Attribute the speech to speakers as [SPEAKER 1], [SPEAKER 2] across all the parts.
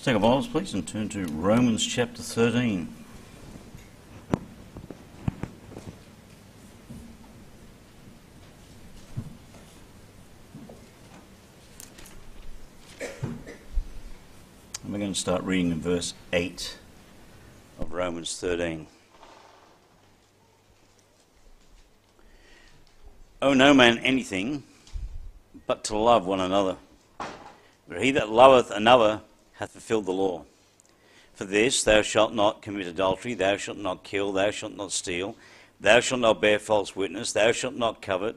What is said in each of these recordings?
[SPEAKER 1] Let's take our Bibles, please, and turn to Romans chapter 13. And we're going to start reading in verse 8 of Romans 13. Owe no man anything but to love one another. For he that loveth another hath fulfilled the law. For this, thou shalt not commit adultery, thou shalt not kill, thou shalt not steal, thou shalt not bear false witness, thou shalt not covet.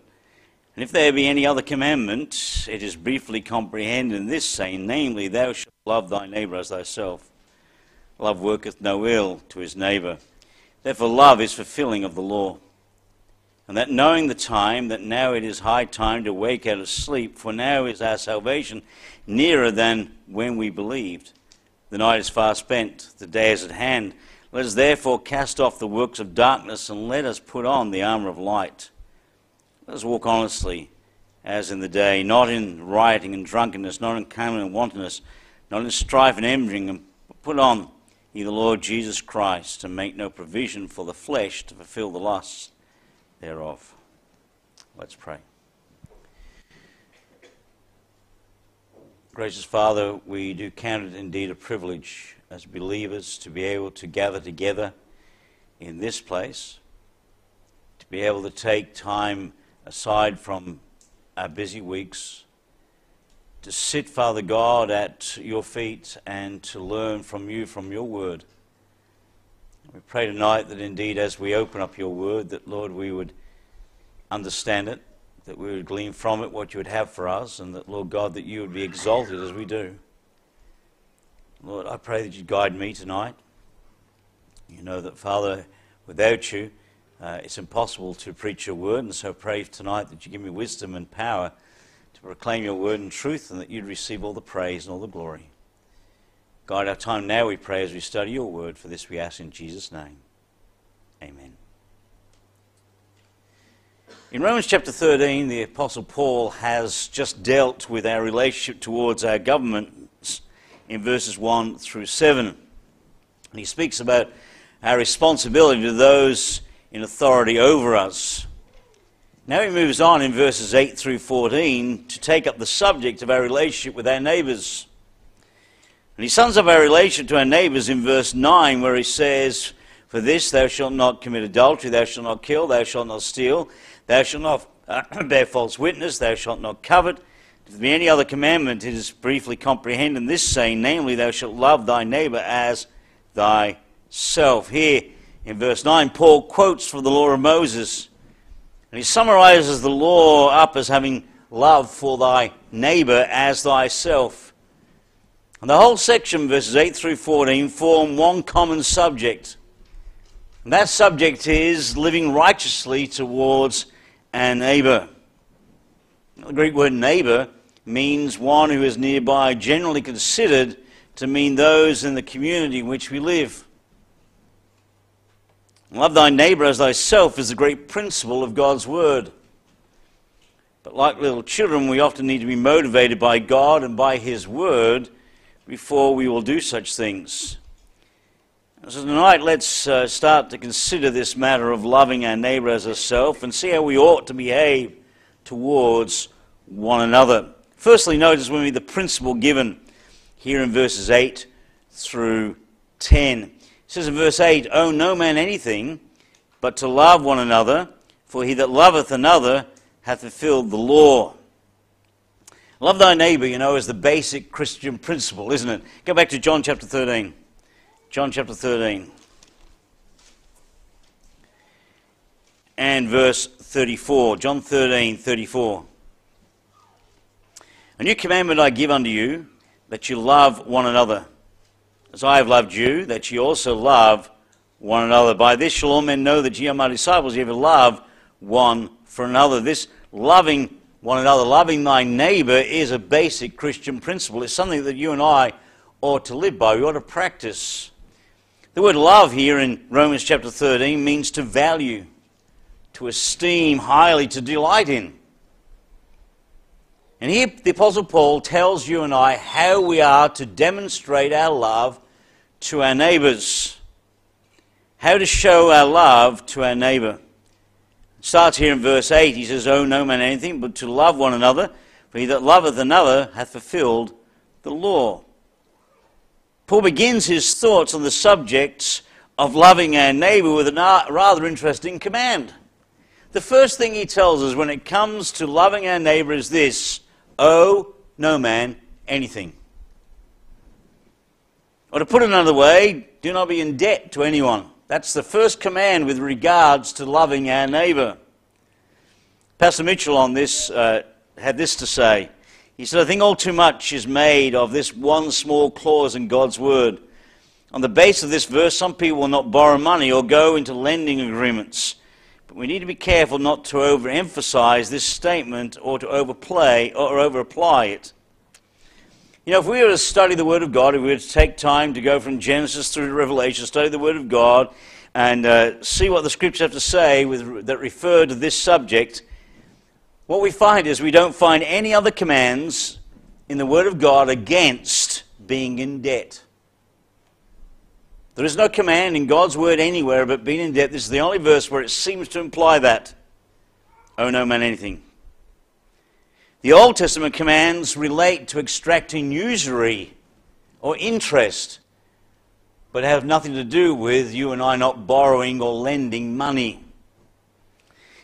[SPEAKER 1] And if there be any other commandment, it is briefly comprehended in this saying, namely, thou shalt love thy neighbour as thyself. Love worketh no ill to his neighbour. Therefore, love is fulfilling of the law. And that knowing the time, that now it is high time to wake out of sleep, for now is our salvation nearer than when we believed. The night is far spent, the day is at hand. Let us therefore cast off the works of darkness and let us put on the armour of light. Let us walk honestly as in the day, not in rioting and drunkenness, not in clamor and wantonness, not in strife and envying, and put on ye the Lord Jesus Christ, and make no provision for the flesh to fulfill the lusts thereof. Let's pray. Gracious Father, we do count it indeed a privilege as believers to be able to gather together in this place, to be able to take time aside from our busy weeks, to sit, Father God, at your feet and to learn from you, from your word. We pray tonight that indeed as we open up your word, that Lord, we would understand it, that we would glean from it what you would have for us, and that, Lord God, that you would be exalted as we do. Lord, I pray that you guide me tonight. You know that, Father, without you, uh, it's impossible to preach your word, and so I pray tonight that you give me wisdom and power to proclaim your word in truth, and that you'd receive all the praise and all the glory. Guide our time now, we pray, as we study your word. For this we ask in Jesus' name. Amen. In Romans chapter 13, the Apostle Paul has just dealt with our relationship towards our governments in verses 1 through 7. And he speaks about our responsibility to those in authority over us. Now he moves on in verses 8 through 14 to take up the subject of our relationship with our neighbours. And he sums up our relation to our neighbours in verse 9, where he says, For this thou shalt not commit adultery, thou shalt not kill, thou shalt not steal, Thou shalt not uh, bear false witness, thou shalt not covet. If there be any other commandment, it is briefly comprehended in this saying, namely, thou shalt love thy neighbour as thyself. Here in verse 9, Paul quotes from the law of Moses, and he summarizes the law up as having love for thy neighbour as thyself. And the whole section, verses 8 through 14, form one common subject. And that subject is living righteously towards and neighbour. The Greek word neighbour means one who is nearby, generally considered to mean those in the community in which we live. Love thy neighbour as thyself is the great principle of God's word. But like little children, we often need to be motivated by God and by His word before we will do such things. So tonight, let's uh, start to consider this matter of loving our neighbour as ourselves and see how we ought to behave towards one another. Firstly, notice with me the principle given here in verses 8 through 10. It says in verse 8, Owe no man anything but to love one another, for he that loveth another hath fulfilled the law. Love thy neighbour, you know, is the basic Christian principle, isn't it? Go back to John chapter 13. John chapter 13 and verse 34. John 13, 34. A new commandment I give unto you, that you love one another. As I have loved you, that ye also love one another. By this shall all men know that ye are my disciples, ye have love one for another. This loving one another, loving thy neighbor, is a basic Christian principle. It's something that you and I ought to live by, we ought to practice. The word love here in Romans chapter 13 means to value, to esteem highly, to delight in. And here the Apostle Paul tells you and I how we are to demonstrate our love to our neighbours. How to show our love to our neighbour. Starts here in verse 8. He says, Owe no man anything but to love one another, for he that loveth another hath fulfilled the law. Paul begins his thoughts on the subjects of loving our neighbour with a rather interesting command. The first thing he tells us when it comes to loving our neighbour is this owe no man anything. Or to put it another way, do not be in debt to anyone. That's the first command with regards to loving our neighbour. Pastor Mitchell on this uh, had this to say. He said, I think all too much is made of this one small clause in God's Word. On the basis of this verse, some people will not borrow money or go into lending agreements. But we need to be careful not to overemphasize this statement or to overplay or overapply it. You know, if we were to study the Word of God, if we were to take time to go from Genesis through to Revelation, study the Word of God, and uh, see what the Scriptures have to say with, that refer to this subject, what we find is we don't find any other commands in the Word of God against being in debt. There is no command in God's word anywhere about being in debt. This is the only verse where it seems to imply that. Oh, no man anything. The Old Testament commands relate to extracting usury or interest, but have nothing to do with you and I not borrowing or lending money.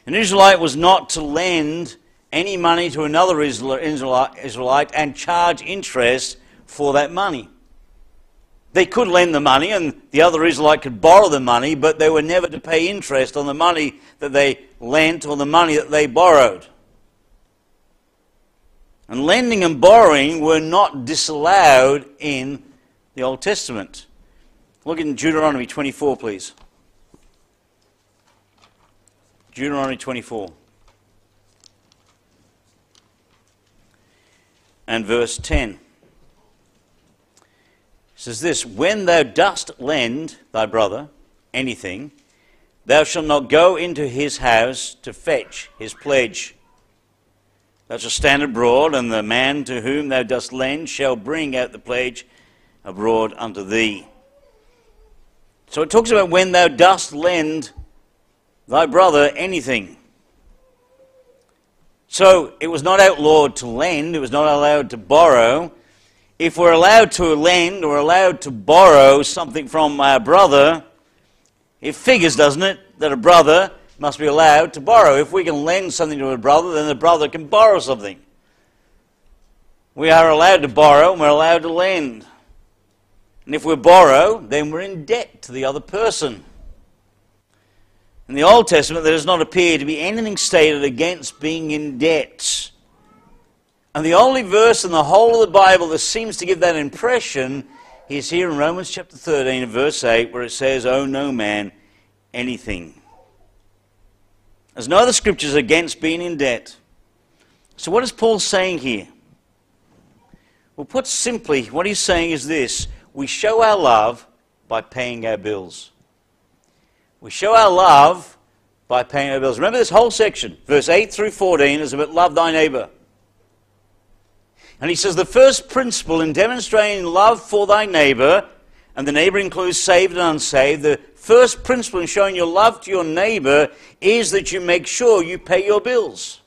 [SPEAKER 1] An Israelite was not to lend any money to another Israelite and charge interest for that money. They could lend the money and the other Israelite could borrow the money, but they were never to pay interest on the money that they lent or the money that they borrowed. And lending and borrowing were not disallowed in the Old Testament. Look in Deuteronomy 24, please. Deuteronomy 24. And verse 10 says this When thou dost lend thy brother anything, thou shalt not go into his house to fetch his pledge. Thou shalt stand abroad, and the man to whom thou dost lend shall bring out the pledge abroad unto thee. So it talks about when thou dost lend thy brother anything. So it was not outlawed to lend, it was not allowed to borrow, if we're allowed to lend or allowed to borrow something from our brother, it figures, doesn't it, that a brother must be allowed to borrow. If we can lend something to a brother, then the brother can borrow something. We are allowed to borrow and we're allowed to lend. And if we borrow, then we're in debt to the other person. In the Old Testament, there does not appear to be anything stated against being in debt. And the only verse in the whole of the Bible that seems to give that impression is here in Romans chapter 13 verse 8 where it says, Owe no man anything. There's no other scriptures against being in debt. So what is Paul saying here? Well, put simply, what he's saying is this. We show our love by paying our bills. We show our love by paying our bills. Remember this whole section, verse 8 through 14, is about love thy neighbor. And he says the first principle in demonstrating love for thy neighbor, and the neighbor includes saved and unsaved, the first principle in showing your love to your neighbor is that you make sure you pay your bills.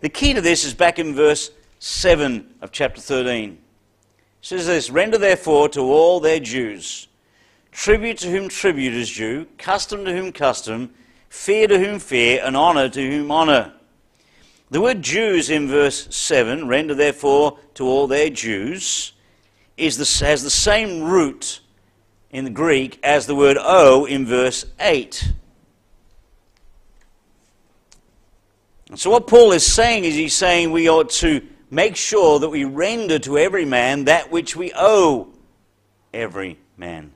[SPEAKER 1] The key to this is back in verse 7 of chapter 13. It says this Render therefore to all their dues, tribute to whom tribute is due, custom to whom custom, fear to whom fear, and honor to whom honor. The word dues in verse 7, render therefore to all their dues, is the, has the same root in the Greek as the word owe in verse 8. And so, what Paul is saying is he's saying we ought to make sure that we render to every man that which we owe every man.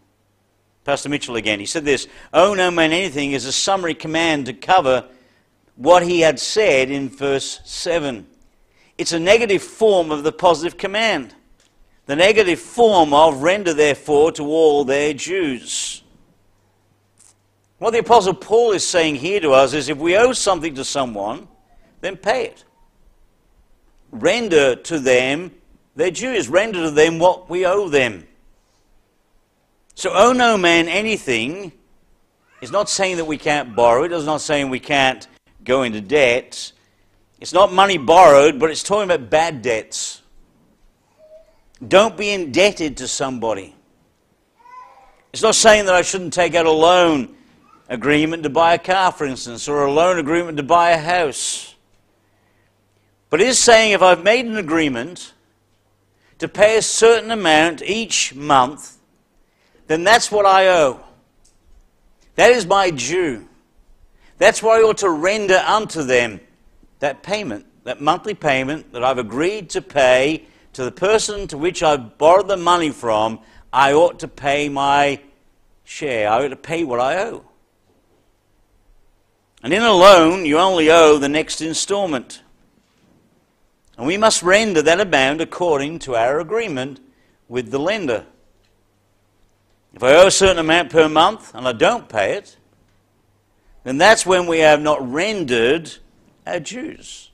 [SPEAKER 1] Pastor Mitchell again, he said this Owe no man anything is a summary command to cover what he had said in verse 7. It's a negative form of the positive command. The negative form of render therefore to all their dues. What the Apostle Paul is saying here to us is if we owe something to someone, then pay it. render to them their dues, render to them what we owe them. So, owe no man anything is not saying that we can't borrow, it is not saying we can't go into debt. It's not money borrowed, but it's talking about bad debts. Don't be indebted to somebody. It's not saying that I shouldn't take out a loan agreement to buy a car, for instance, or a loan agreement to buy a house. But it is saying if I've made an agreement to pay a certain amount each month, then that's what I owe. That is my due. That's why I ought to render unto them that payment, that monthly payment that I've agreed to pay to the person to which I've borrowed the money from. I ought to pay my share. I ought to pay what I owe. And in a loan, you only owe the next installment. And we must render that amount according to our agreement with the lender. If I owe a certain amount per month and I don't pay it, then that's when we have not rendered our dues.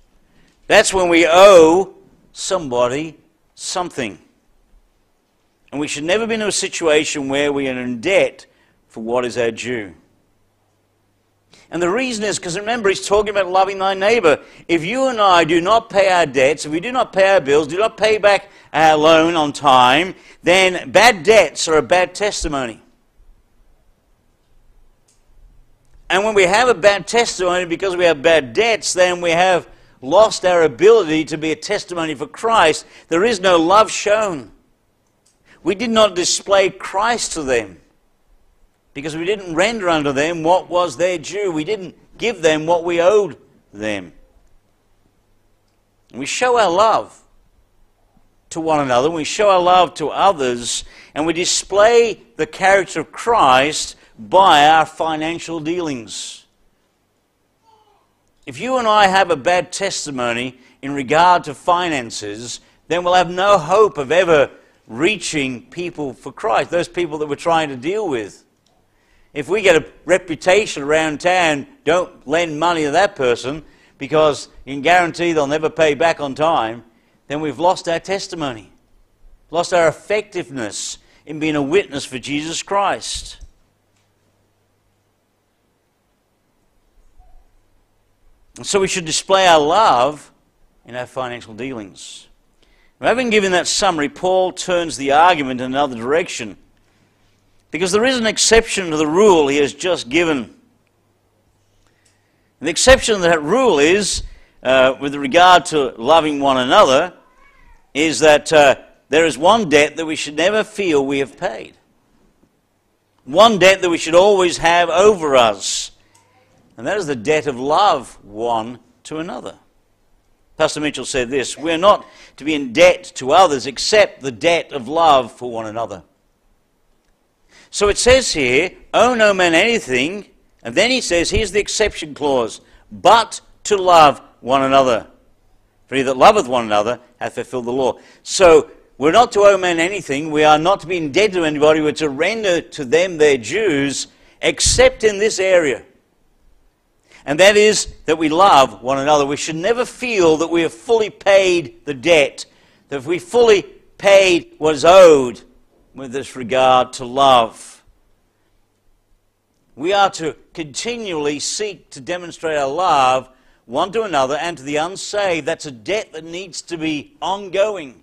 [SPEAKER 1] That's when we owe somebody something. And we should never be in a situation where we are in debt for what is our due. And the reason is because remember, he's talking about loving thy neighbor. If you and I do not pay our debts, if we do not pay our bills, do not pay back our loan on time, then bad debts are a bad testimony. And when we have a bad testimony because we have bad debts, then we have lost our ability to be a testimony for Christ. There is no love shown. We did not display Christ to them because we didn't render unto them what was their due. We didn't give them what we owed them. we show our love to one another, we show our love to others, and we display the character of Christ by our financial dealings. If you and I have a bad testimony in regard to finances, then we'll have no hope of ever reaching people for Christ, those people that we're trying to deal with. If we get a reputation around town, don't lend money to that person because you can guarantee they'll never pay back on time, then we've lost our testimony, lost our effectiveness in being a witness for Jesus Christ. And so we should display our love in our financial dealings. Having given that summary, Paul turns the argument in another direction. Because there is an exception to the rule he has just given. And the exception to that rule is, uh, with regard to loving one another, is that uh, there is one debt that we should never feel we have paid. One debt that we should always have over us. And that is the debt of love one to another. Pastor Mitchell said this We're not to be in debt to others except the debt of love for one another. So it says here, owe no man anything, and then he says, here's the exception clause, but to love one another. For he that loveth one another hath fulfilled the law. So we're not to owe men anything. We are not to be indebted to anybody. We're to render to them their dues, except in this area. And that is that we love one another. We should never feel that we have fully paid the debt, that if we fully paid what is owed, with this regard to love. We are to continually seek to demonstrate our love one to another and to the unsaved. That's a debt that needs to be ongoing.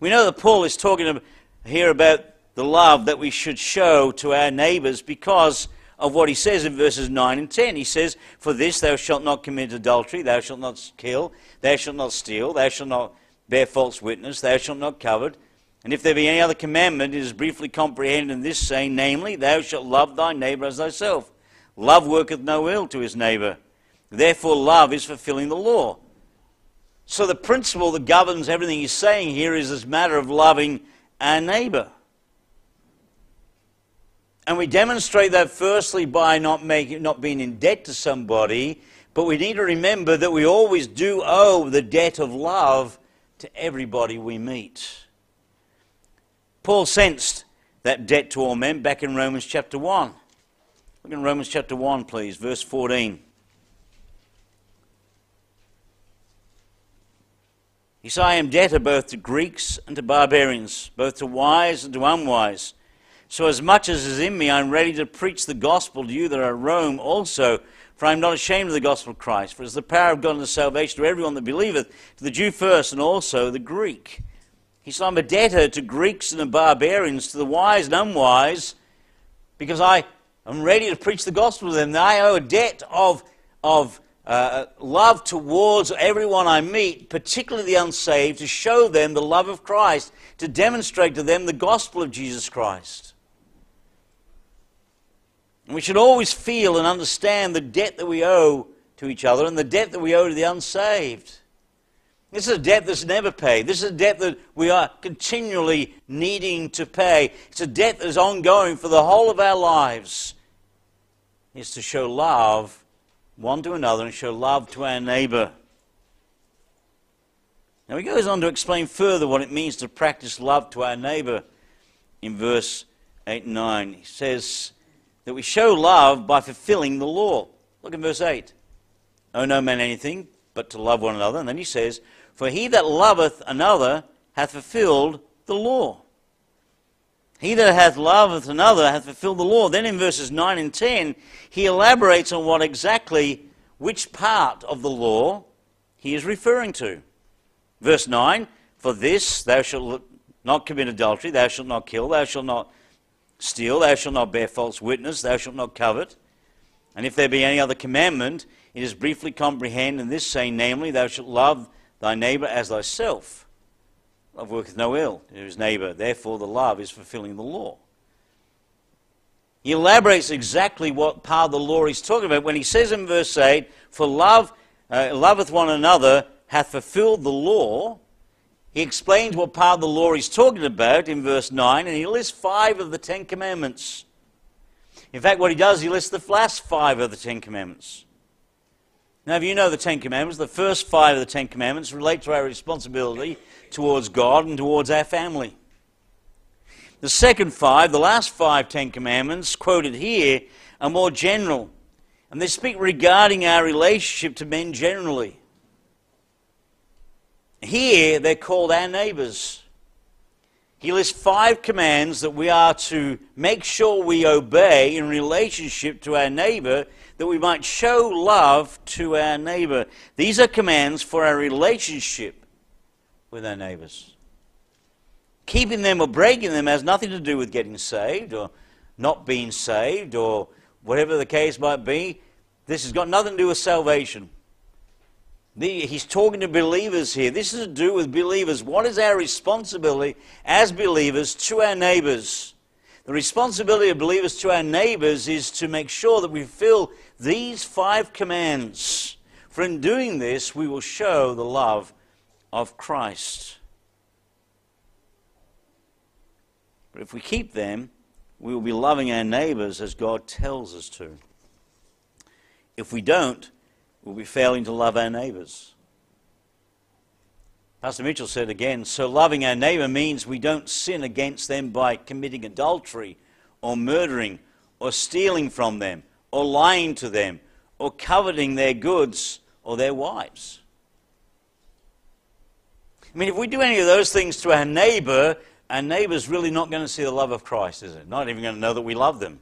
[SPEAKER 1] We know that Paul is talking here about the love that we should show to our neighbors because of what he says in verses 9 and 10. He says, For this thou shalt not commit adultery, thou shalt not kill, thou shalt not steal, thou shalt not bear false witness, thou shalt not covet. And if there be any other commandment, it is briefly comprehended in this saying, namely, Thou shalt love thy neighbor as thyself. Love worketh no ill to his neighbor. Therefore, love is fulfilling the law. So, the principle that governs everything he's saying here is this matter of loving our neighbor. And we demonstrate that firstly by not, making, not being in debt to somebody, but we need to remember that we always do owe the debt of love to everybody we meet. Paul sensed that debt to all men back in Romans chapter 1. Look in Romans chapter 1, please, verse 14. He said, I am debtor both to Greeks and to barbarians, both to wise and to unwise. So, as much as is in me, I am ready to preach the gospel to you that are at Rome also. For I am not ashamed of the gospel of Christ, for it is the power of God and the salvation to everyone that believeth, to the Jew first and also the Greek. He said, I'm a debtor to Greeks and to barbarians, to the wise and unwise, because I am ready to preach the gospel to them. I owe a debt of, of uh, love towards everyone I meet, particularly the unsaved, to show them the love of Christ, to demonstrate to them the gospel of Jesus Christ. And we should always feel and understand the debt that we owe to each other and the debt that we owe to the unsaved. This is a debt that's never paid. This is a debt that we are continually needing to pay. It's a debt that is ongoing for the whole of our lives. It's to show love one to another and show love to our neighbor. Now he goes on to explain further what it means to practice love to our neighbor in verse 8 and 9. He says, that we show love by fulfilling the law. Look at verse 8. Owe no man anything but to love one another. And then he says, For he that loveth another hath fulfilled the law. He that hath loveth another hath fulfilled the law. Then in verses 9 and 10, he elaborates on what exactly, which part of the law he is referring to. Verse 9, For this thou shalt not commit adultery, thou shalt not kill, thou shalt not steal, thou shalt not bear false witness, thou shalt not covet. And if there be any other commandment, it is briefly comprehended in this saying, namely, thou shalt love thy neighbour as thyself. Love worketh no ill to his neighbour, therefore the love is fulfilling the law. He elaborates exactly what part of the law he's talking about when he says in verse 8, For love uh, loveth one another hath fulfilled the law. He explains what part of the law he's talking about in verse 9, and he lists five of the Ten Commandments. In fact, what he does, he lists the last five of the Ten Commandments. Now, if you know the Ten Commandments, the first five of the Ten Commandments relate to our responsibility towards God and towards our family. The second five, the last five Ten Commandments quoted here, are more general, and they speak regarding our relationship to men generally. Here, they're called our neighbors. He lists five commands that we are to make sure we obey in relationship to our neighbor, that we might show love to our neighbor. These are commands for our relationship with our neighbors. Keeping them or breaking them has nothing to do with getting saved or not being saved or whatever the case might be. This has got nothing to do with salvation. The, he's talking to believers here. This is to do with believers. What is our responsibility as believers to our neighbors? The responsibility of believers to our neighbors is to make sure that we fulfill these five commands. For in doing this, we will show the love of Christ. But if we keep them, we will be loving our neighbors as God tells us to. If we don't, will be failing to love our neighbors. Pastor Mitchell said again so loving our neighbor means we don't sin against them by committing adultery or murdering or stealing from them or lying to them or coveting their goods or their wives. I mean, if we do any of those things to our neighbor, our neighbour's really not going to see the love of Christ, is it? Not even going to know that we love them.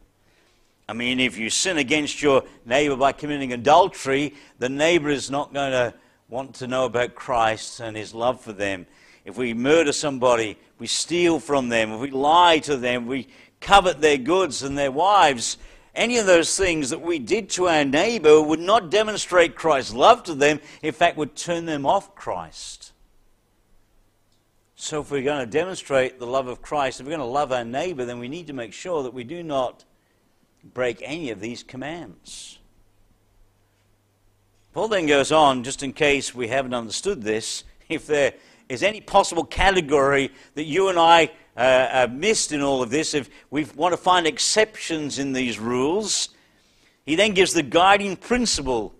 [SPEAKER 1] I mean, if you sin against your neighbor by committing adultery, the neighbor is not going to want to know about Christ and his love for them. If we murder somebody, we steal from them, if we lie to them, we covet their goods and their wives, any of those things that we did to our neighbor would not demonstrate Christ's love to them, in fact, would turn them off Christ. So, if we're going to demonstrate the love of Christ, if we're going to love our neighbor, then we need to make sure that we do not break any of these commands. Paul then goes on, just in case we haven't understood this, if there is any possible category that you and I uh, have missed in all of this, if we want to find exceptions in these rules, he then gives the guiding principle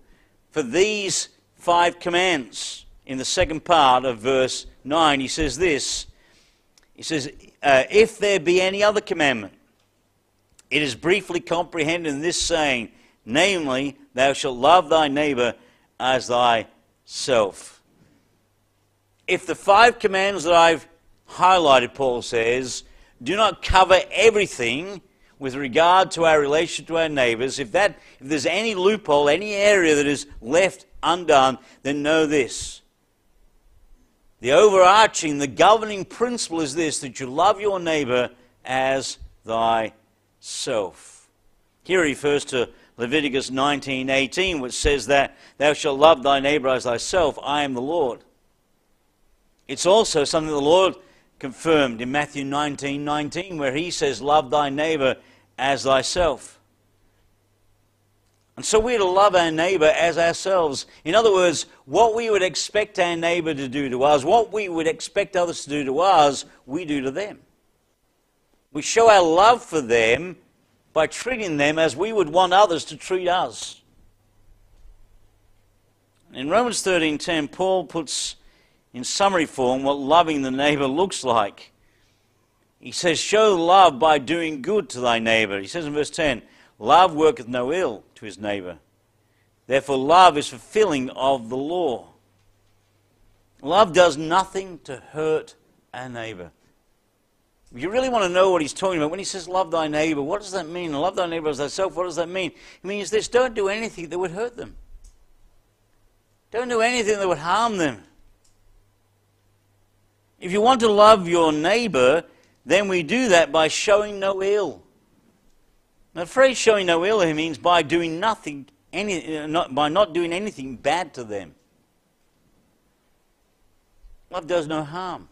[SPEAKER 1] for these five commands. In the second part of verse 9, he says this He says, uh, If there be any other commandment, it is briefly comprehended in this saying, namely, Thou shalt love thy neighbor as thyself. if the five commands that I've highlighted, Paul says, do not cover everything with regard to our relation to our neighbors, if, that, if there's any loophole, any area that is left undone, then know this. The overarching, the governing principle is this that you love your neighbor as thyself. Here he refers to Leviticus 19:18, which says that thou shalt love thy neighbor as thyself. I am the Lord. It's also something the Lord confirmed in Matthew 19:19, where he says, "Love thy neighbor as thyself." And so we're to love our neighbor as ourselves. In other words, what we would expect our neighbor to do to us, what we would expect others to do to us, we do to them. We show our love for them by treating them as we would want others to treat us. In Romans 13:10, Paul puts in summary form what loving the neighbor looks like. He says, Show love by doing good to thy neighbor. He says in verse 10, Love worketh no ill to his neighbor. Therefore, love is fulfilling of the law. Love does nothing to hurt our neighbor. You really want to know what he's talking about, when he says love thy neighbor, what does that mean? Love thy neighbor as thyself, what does that mean? It means this don't do anything that would hurt them. Don't do anything that would harm them. If you want to love your neighbor, then we do that by showing no ill. Now, the phrase showing no ill means by doing nothing, any, uh, not, by not doing anything bad to them. Love does no harm.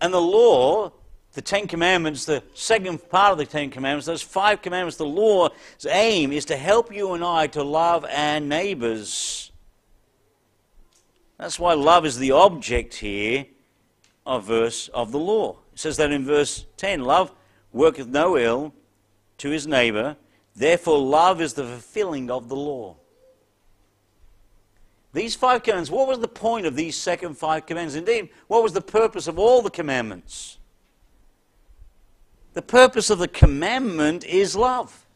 [SPEAKER 1] And the law, the Ten Commandments, the second part of the Ten Commandments, those five commandments, the law's aim is to help you and I to love our neighbors. That's why love is the object here of verse of the law. It says that in verse 10, love worketh no ill to his neighbor, therefore love is the fulfilling of the law. These five commandments, what was the point of these second five commandments? Indeed, what was the purpose of all the commandments? The purpose of the commandment is love.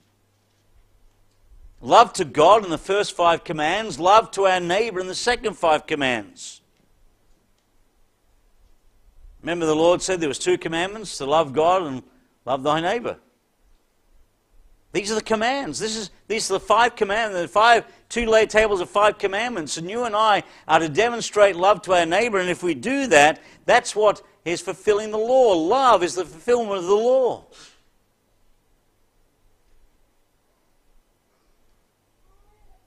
[SPEAKER 1] Love to God in the first five commands, love to our neighbor in the second five commands. Remember the Lord said there was two commandments, to love God and love thy neighbor. These are the commands. This is, these are the five commandments, the five, two laid tables of five commandments. And you and I are to demonstrate love to our neighbor. And if we do that, that's what is fulfilling the law. Love is the fulfillment of the law.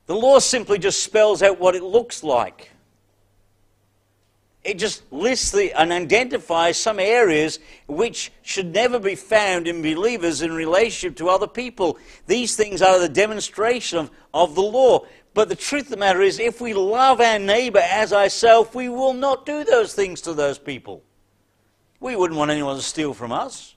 [SPEAKER 1] The law simply just spells out what it looks like it just lists the, and identifies some areas which should never be found in believers in relationship to other people. These things are the demonstration of, of the law. But the truth of the matter is, if we love our neighbor as ourselves, we will not do those things to those people. We wouldn't want anyone to steal from us.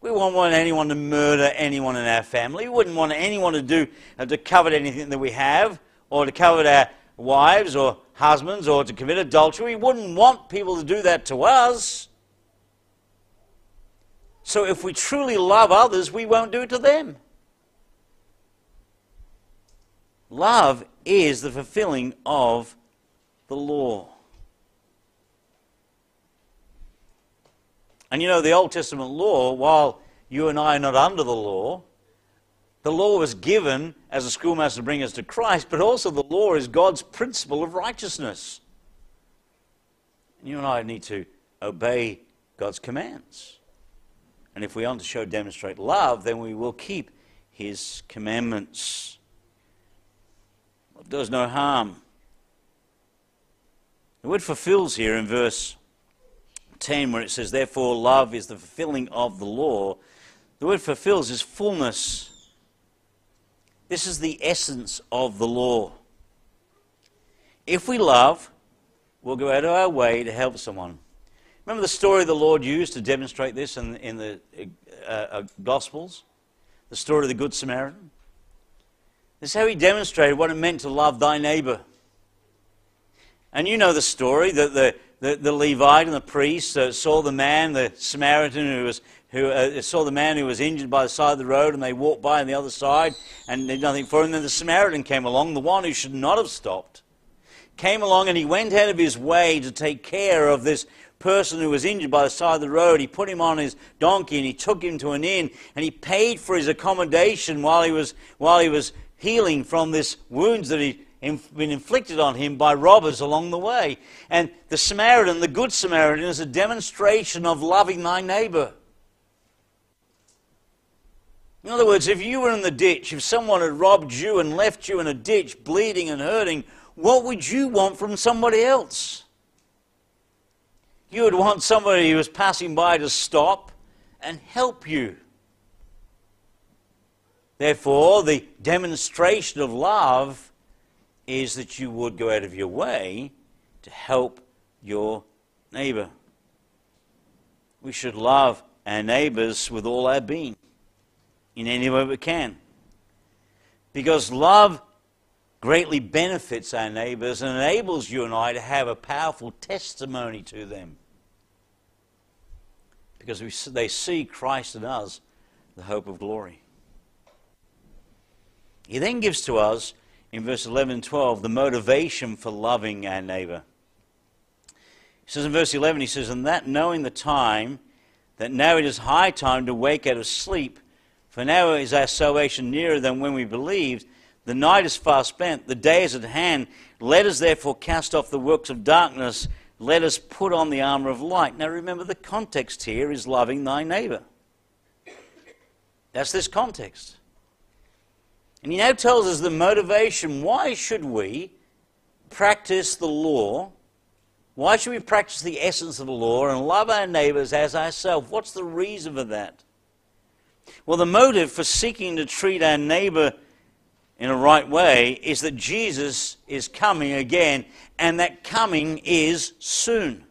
[SPEAKER 1] We wouldn't want anyone to murder anyone in our family. We wouldn't want anyone to do uh, to covet anything that we have or to covet our wives or husbands or to commit adultery. We wouldn't want people to do that to us. So if we truly love others, we won't do it to them. Love is the fulfilling of the law. And you know, the Old Testament law, while you and I are not under the law, the law was given as a schoolmaster to bring us to Christ, but also the law is God's principle of righteousness. You and I need to obey God's commands. And if we want to show, demonstrate love, then we will keep his commandments. Love does no harm. The word fulfills here in verse 10, where it says, Therefore, love is the fulfilling of the law. The word fulfills is fullness this is the essence of the law. If we love, we'll go out of our way to help someone. Remember the story the Lord used to demonstrate this in, in the uh, uh, Gospels? The story of the Good Samaritan? This is how he demonstrated what it meant to love thy neighbor. And you know the story that the, the, the Levite and the priest uh, saw the man, the Samaritan, who was who uh, saw the man who was injured by the side of the road, and they walked by on the other side and did nothing for him. Then the Samaritan came along, the one who should not have stopped. came along and he went out of his way to take care of this person who was injured by the side of the road. He put him on his donkey and he took him to an inn and he paid for his accommodation while he was, while he was healing from this wounds that he'd been inflicted on him by robbers along the way. And the Samaritan, the Good Samaritan, is a demonstration of loving thy neighbor. In other words, if you were in the ditch, if someone had robbed you and left you in a ditch bleeding and hurting, what would you want from somebody else? You would want somebody who was passing by to stop and help you. Therefore, the demonstration of love is that you would go out of your way to help your neighbor. We should love our neighbors with all our being in any way we can. Because love greatly benefits our neighbors and enables you and I to have a powerful testimony to them. Because we, they see Christ in us, the hope of glory. He then gives to us, in verse 11 and 12, the motivation for loving our neighbor. He says in verse 11, he says, And that knowing the time, that now it is high time to wake out of sleep, for now is our salvation nearer than when we believed. The night is far spent, the day is at hand. Let us therefore cast off the works of darkness. Let us put on the armor of light. Now remember, the context here is loving thy neighbor. That's this context. And he now tells us the motivation. Why should we practice the law? Why should we practice the essence of the law and love our neighbors as ourselves? What's the reason for that? Well, the motive for seeking to treat our neighbor in a right way is that Jesus is coming again, and that coming is soon.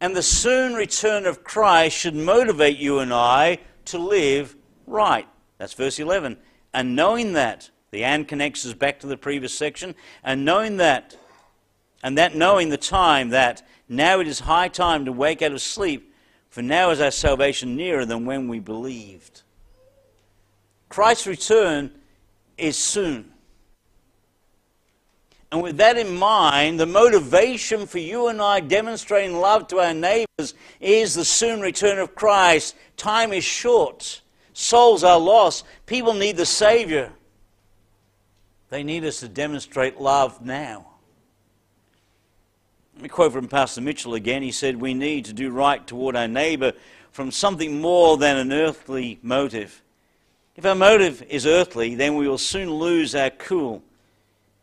[SPEAKER 1] And the soon return of Christ should motivate you and I to live right. That's verse 11. And knowing that, the and connects us back to the previous section, and knowing that, and that knowing the time that now it is high time to wake out of sleep for now is our salvation nearer than when we believed. Christ's return is soon. And with that in mind, the motivation for you and I demonstrating love to our neighbors is the soon return of Christ. Time is short, souls are lost, people need the Savior. They need us to demonstrate love now. Let me quote from Pastor Mitchell again. He said, We need to do right toward our neighbor from something more than an earthly motive. If our motive is earthly, then we will soon lose our cool.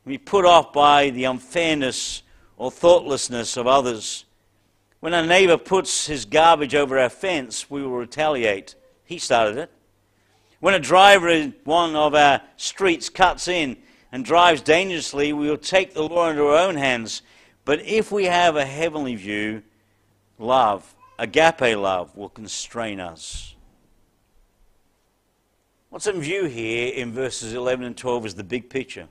[SPEAKER 1] We put off by the unfairness or thoughtlessness of others. When our neighbor puts his garbage over our fence, we will retaliate. He started it. When a driver in one of our streets cuts in and drives dangerously, we will take the law into our own hands but if we have a heavenly view, love, agape love, will constrain us. What's in view here in verses 11 and 12 is the big picture.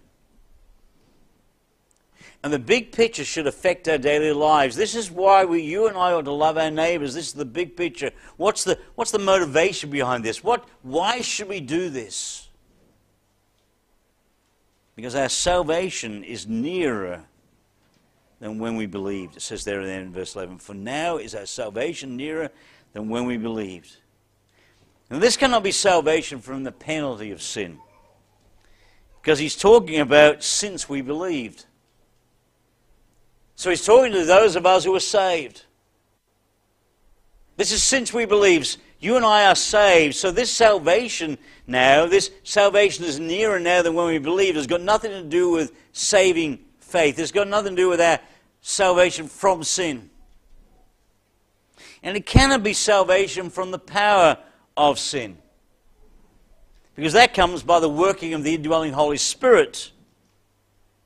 [SPEAKER 1] And the big picture should affect our daily lives. This is why we, you and I ought to love our neighbors. This is the big picture. What's the, what's the motivation behind this? What, why should we do this? Because our salvation is nearer than when we believed. It says there in verse 11, For now is our salvation nearer than when we believed. And this cannot be salvation from the penalty of sin. Because he's talking about since we believed. So he's talking to those of us who are saved. This is since we believe. You and I are saved. So this salvation now, this salvation is nearer now than when we believed. It's got nothing to do with saving faith. It's got nothing to do with our salvation from sin. And it cannot be salvation from the power of sin. Because that comes by the working of the indwelling Holy Spirit,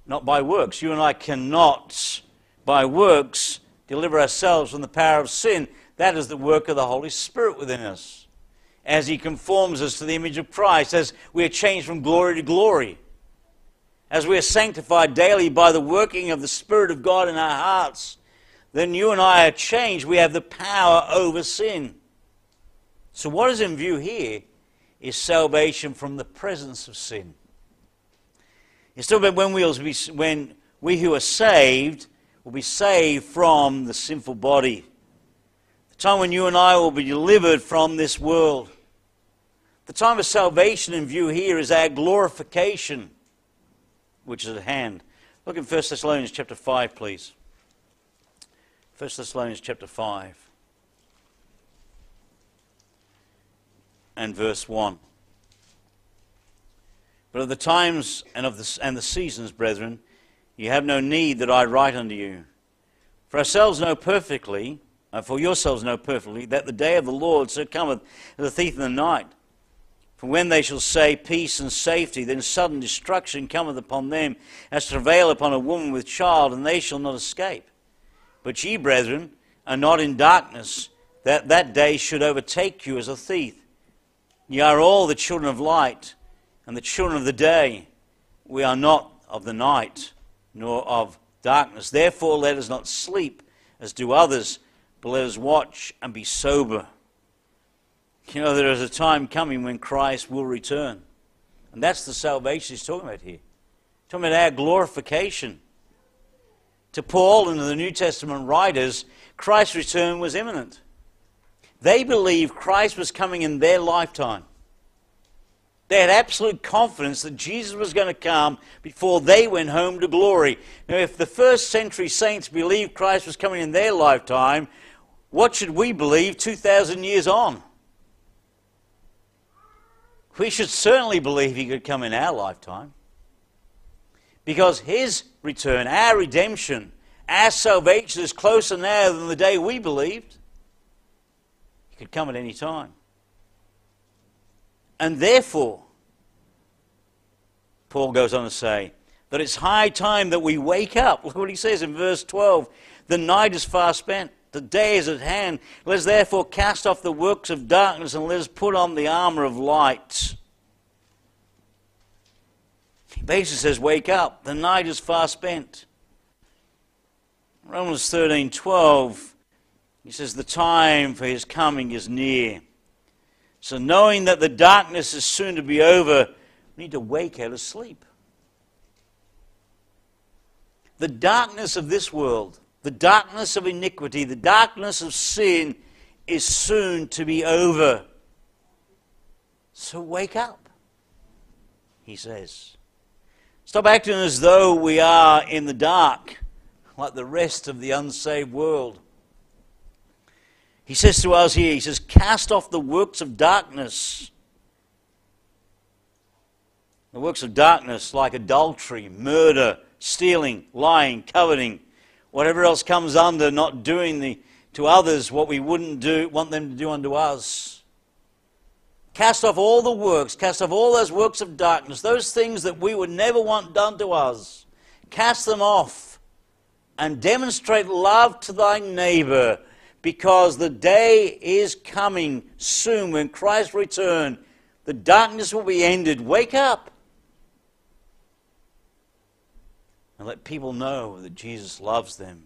[SPEAKER 1] not by works. You and I cannot, by works, deliver ourselves from the power of sin. That is the work of the Holy Spirit within us. As He conforms us to the image of Christ, as we are changed from glory to glory as we are sanctified daily by the working of the Spirit of God in our hearts, then you and I are changed. We have the power over sin. So, what is in view here is salvation from the presence of sin. It's about when we, be, when we who are saved will be saved from the sinful body. The time when you and I will be delivered from this world. The time of salvation in view here is our glorification, which is at hand. Look in 1 Thessalonians chapter 5, please. 1 Thessalonians chapter 5 and verse 1. But of the times and of the, and the seasons, brethren, you have no need that I write unto you. For ourselves know perfectly, and for yourselves know perfectly, that the day of the Lord so cometh as a thief in the night. For when they shall say peace and safety, then sudden destruction cometh upon them, as travail upon a woman with child, and they shall not escape. But ye, brethren, are not in darkness, that that day should overtake you as a thief. Ye are all the children of light, and the children of the day. We are not of the night, nor of darkness. Therefore, let us not sleep as do others, but let us watch and be sober. You know, there is a time coming when Christ will return. And that's the salvation he's talking about here. He's talking about our glorification. To Paul and the New Testament writers, Christ's return was imminent. They believed Christ was coming in their lifetime. They had absolute confidence that Jesus was going to come before they went home to glory. Now, if the first century saints believed Christ was coming in their lifetime, what should we believe 2,000 years on? We should certainly believe he could come in our lifetime. Because his return, our redemption, our salvation is closer now than the day we believed. He could come at any time. And therefore, Paul goes on to say that it's high time that we wake up. Look what he says in verse 12. The night is far spent. The day is at hand. Let us therefore cast off the works of darkness and let us put on the armor of light. He basically says, Wake up. The night is far spent. Romans 13 12, he says, The time for his coming is near. So, knowing that the darkness is soon to be over, we need to wake out of sleep. The darkness of this world the darkness of iniquity, the darkness of sin is soon to be over. So wake up, he says. Stop acting as though we are in the dark, like the rest of the unsaved world. He says to us here, he says, cast off the works of darkness. The works of darkness, like adultery, murder, stealing, lying, coveting, whatever else comes under not doing the, to others what we wouldn't do, want them to do unto us. Cast off all the works, cast off all those works of darkness, those things that we would never want done to us. Cast them off and demonstrate love to thy neighbor because the day is coming soon when Christ return. The darkness will be ended. Wake up. And let people know that Jesus loves them.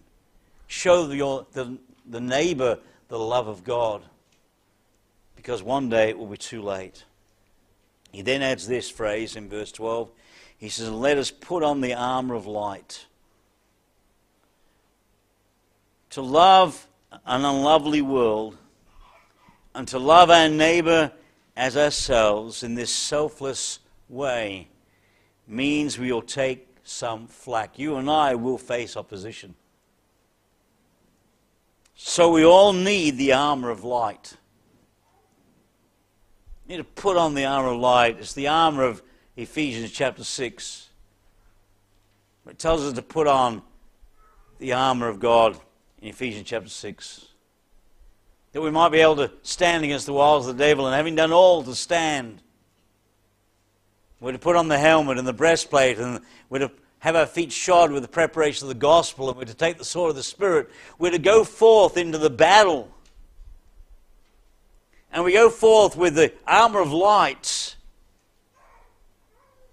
[SPEAKER 1] Show your, the, the neighbor the love of God because one day it will be too late. He then adds this phrase in verse 12. He says, Let us put on the armor of light. To love an unlovely world and to love our neighbor as ourselves in this selfless way means we will take some flack. You and I will face opposition. So we all need the armor of light. You need to put on the armor of light. It's the armor of Ephesians chapter 6. It tells us to put on the armor of God in Ephesians chapter 6. That we might be able to stand against the wiles of the devil and having done all to stand. We're to put on the helmet and the breastplate, and we're to have our feet shod with the preparation of the gospel, and we're to take the sword of the Spirit. We're to go forth into the battle. And we go forth with the armor of light.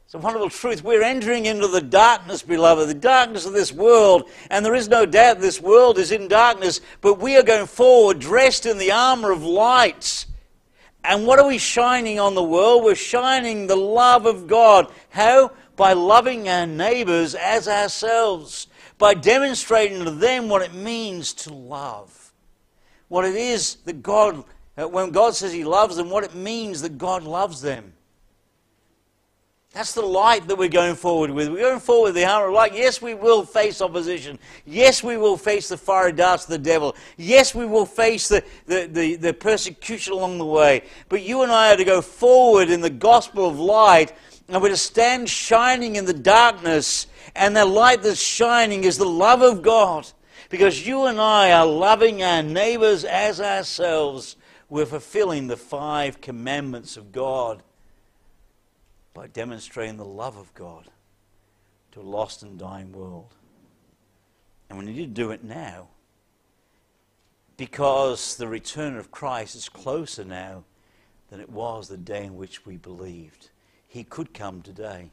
[SPEAKER 1] It's a wonderful truth. We're entering into the darkness, beloved, the darkness of this world. And there is no doubt this world is in darkness, but we are going forward dressed in the armor of light And what are we shining on the world? We're shining the love of God. How? By loving our neighbors as ourselves, by demonstrating to them what it means to love. What it is that God, uh, when God says He loves them, what it means that God loves them. That's the light that we're going forward with. We're going forward with the armor of light. Yes, we will face opposition. Yes, we will face the fiery darts of the devil. Yes, we will face the, the, the, the persecution along the way. But you and I are to go forward in the gospel of light, and we're to stand shining in the darkness, and the light that's shining is the love of God. Because you and I are loving our neighbors as ourselves. We're fulfilling the five commandments of God by demonstrating the love of God to a lost and dying world. And we need to do it now because the return of Christ is closer now than it was the day in which we believed. He could come today.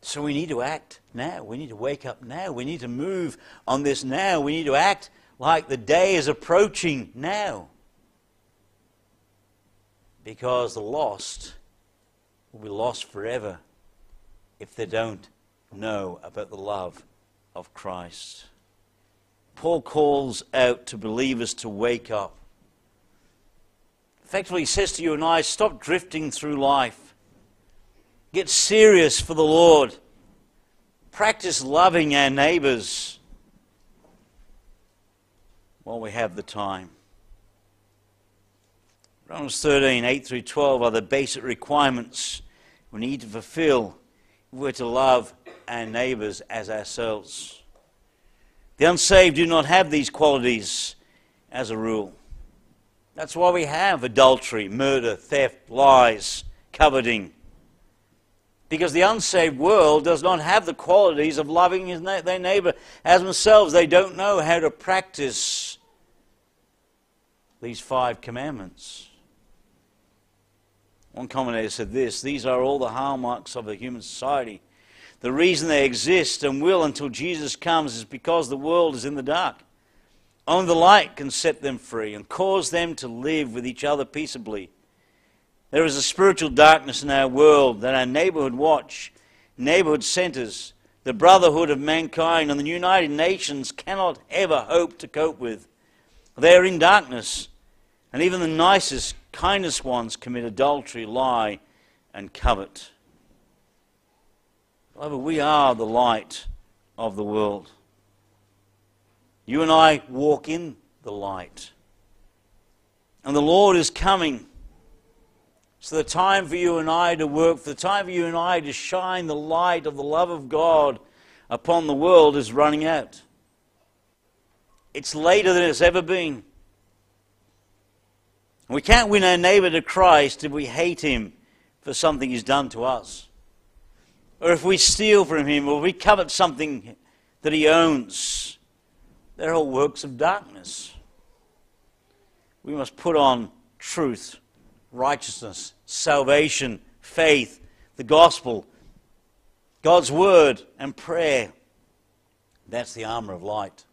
[SPEAKER 1] So we need to act now. We need to wake up now. We need to move on this now. We need to act like the day is approaching now because the lost will be lost forever if they don't know about the love of Christ. Paul calls out to believers to wake up. Effectively, he says to you and I, stop drifting through life. Get serious for the Lord. Practice loving our neighbors while we have the time. Romans 13, 8 through 12 are the basic requirements we need to fulfill if we're to love our neighbors as ourselves. The unsaved do not have these qualities as a rule. That's why we have adultery, murder, theft, lies, coveting. Because the unsaved world does not have the qualities of loving their neighbor as themselves. They don't know how to practice these five commandments. One commentator said this These are all the hallmarks of a human society. The reason they exist and will until Jesus comes is because the world is in the dark. Only the light can set them free and cause them to live with each other peaceably. There is a spiritual darkness in our world that our neighborhood watch, neighborhood centers, the brotherhood of mankind, and the United Nations cannot ever hope to cope with. They are in darkness, and even the nicest kindest ones commit adultery, lie, and covet. Beloved, we are the light of the world. You and I walk in the light. And the Lord is coming. So the time for you and I to work, for the time for you and I to shine the light of the love of God upon the world is running out. It's later than it's ever been. We can't win our neighbor to Christ if we hate him for something he's done to us. Or if we steal from him, or we covet something that he owns. They're all works of darkness. We must put on truth, righteousness, salvation, faith, the gospel, God's word, and prayer. That's the armor of light.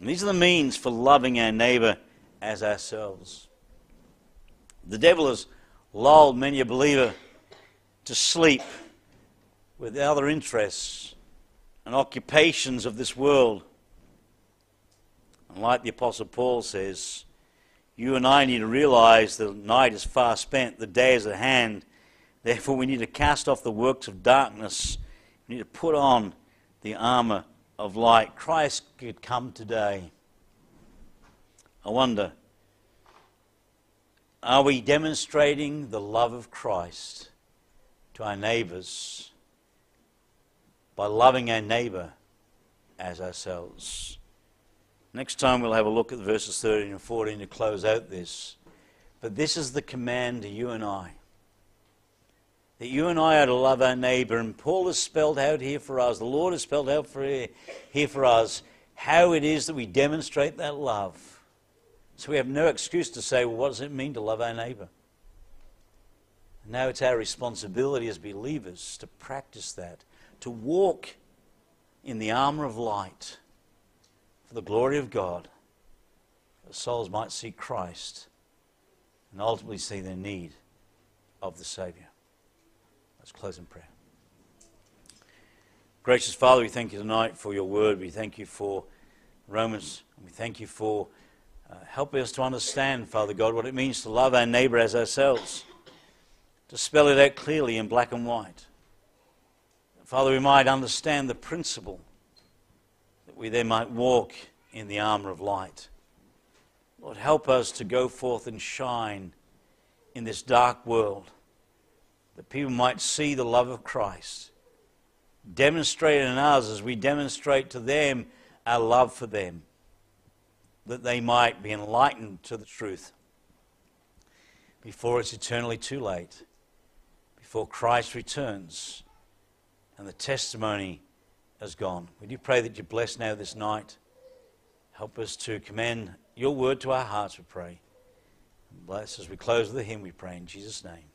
[SPEAKER 1] And these are the means for loving our neighbor as ourselves. The devil has lulled many a believer to sleep with other interests and occupations of this world. And like the Apostle Paul says, you and I need to realize the night is far spent, the day is at hand. Therefore, we need to cast off the works of darkness. We need to put on the armor of light. Christ could come today. I wonder, are we demonstrating the love of Christ to our neighbors by loving our neighbor as ourselves? Next time we'll have a look at verses 13 and 14 to close out this. But this is the command to you and I. That you and I are to love our neighbor. And Paul has spelled out here for us, the Lord has spelled out for here for us, how it is that we demonstrate that love. So we have no excuse to say, well, what does it mean to love our neighbor? Now it's our responsibility as believers to practice that, to walk in the armor of light for the glory of God, that souls might see Christ and ultimately see their need of the Saviour. Let's close in prayer. Gracious Father, we thank you tonight for your word. We thank you for Romans. We thank you for uh, helping us to understand, Father God, what it means to love our neighbor as ourselves, to spell it out clearly in black and white. Father, we might understand the principle that we then might walk in the armor of light. Lord, help us to go forth and shine in this dark world, that people might see the love of Christ demonstrated in us as we demonstrate to them our love for them, that they might be enlightened to the truth before it's eternally too late, before Christ returns and the testimony has gone. We you pray that you bless now this night. Help us to commend your word to our hearts, we pray. And bless as we close with the hymn, we pray in Jesus' name.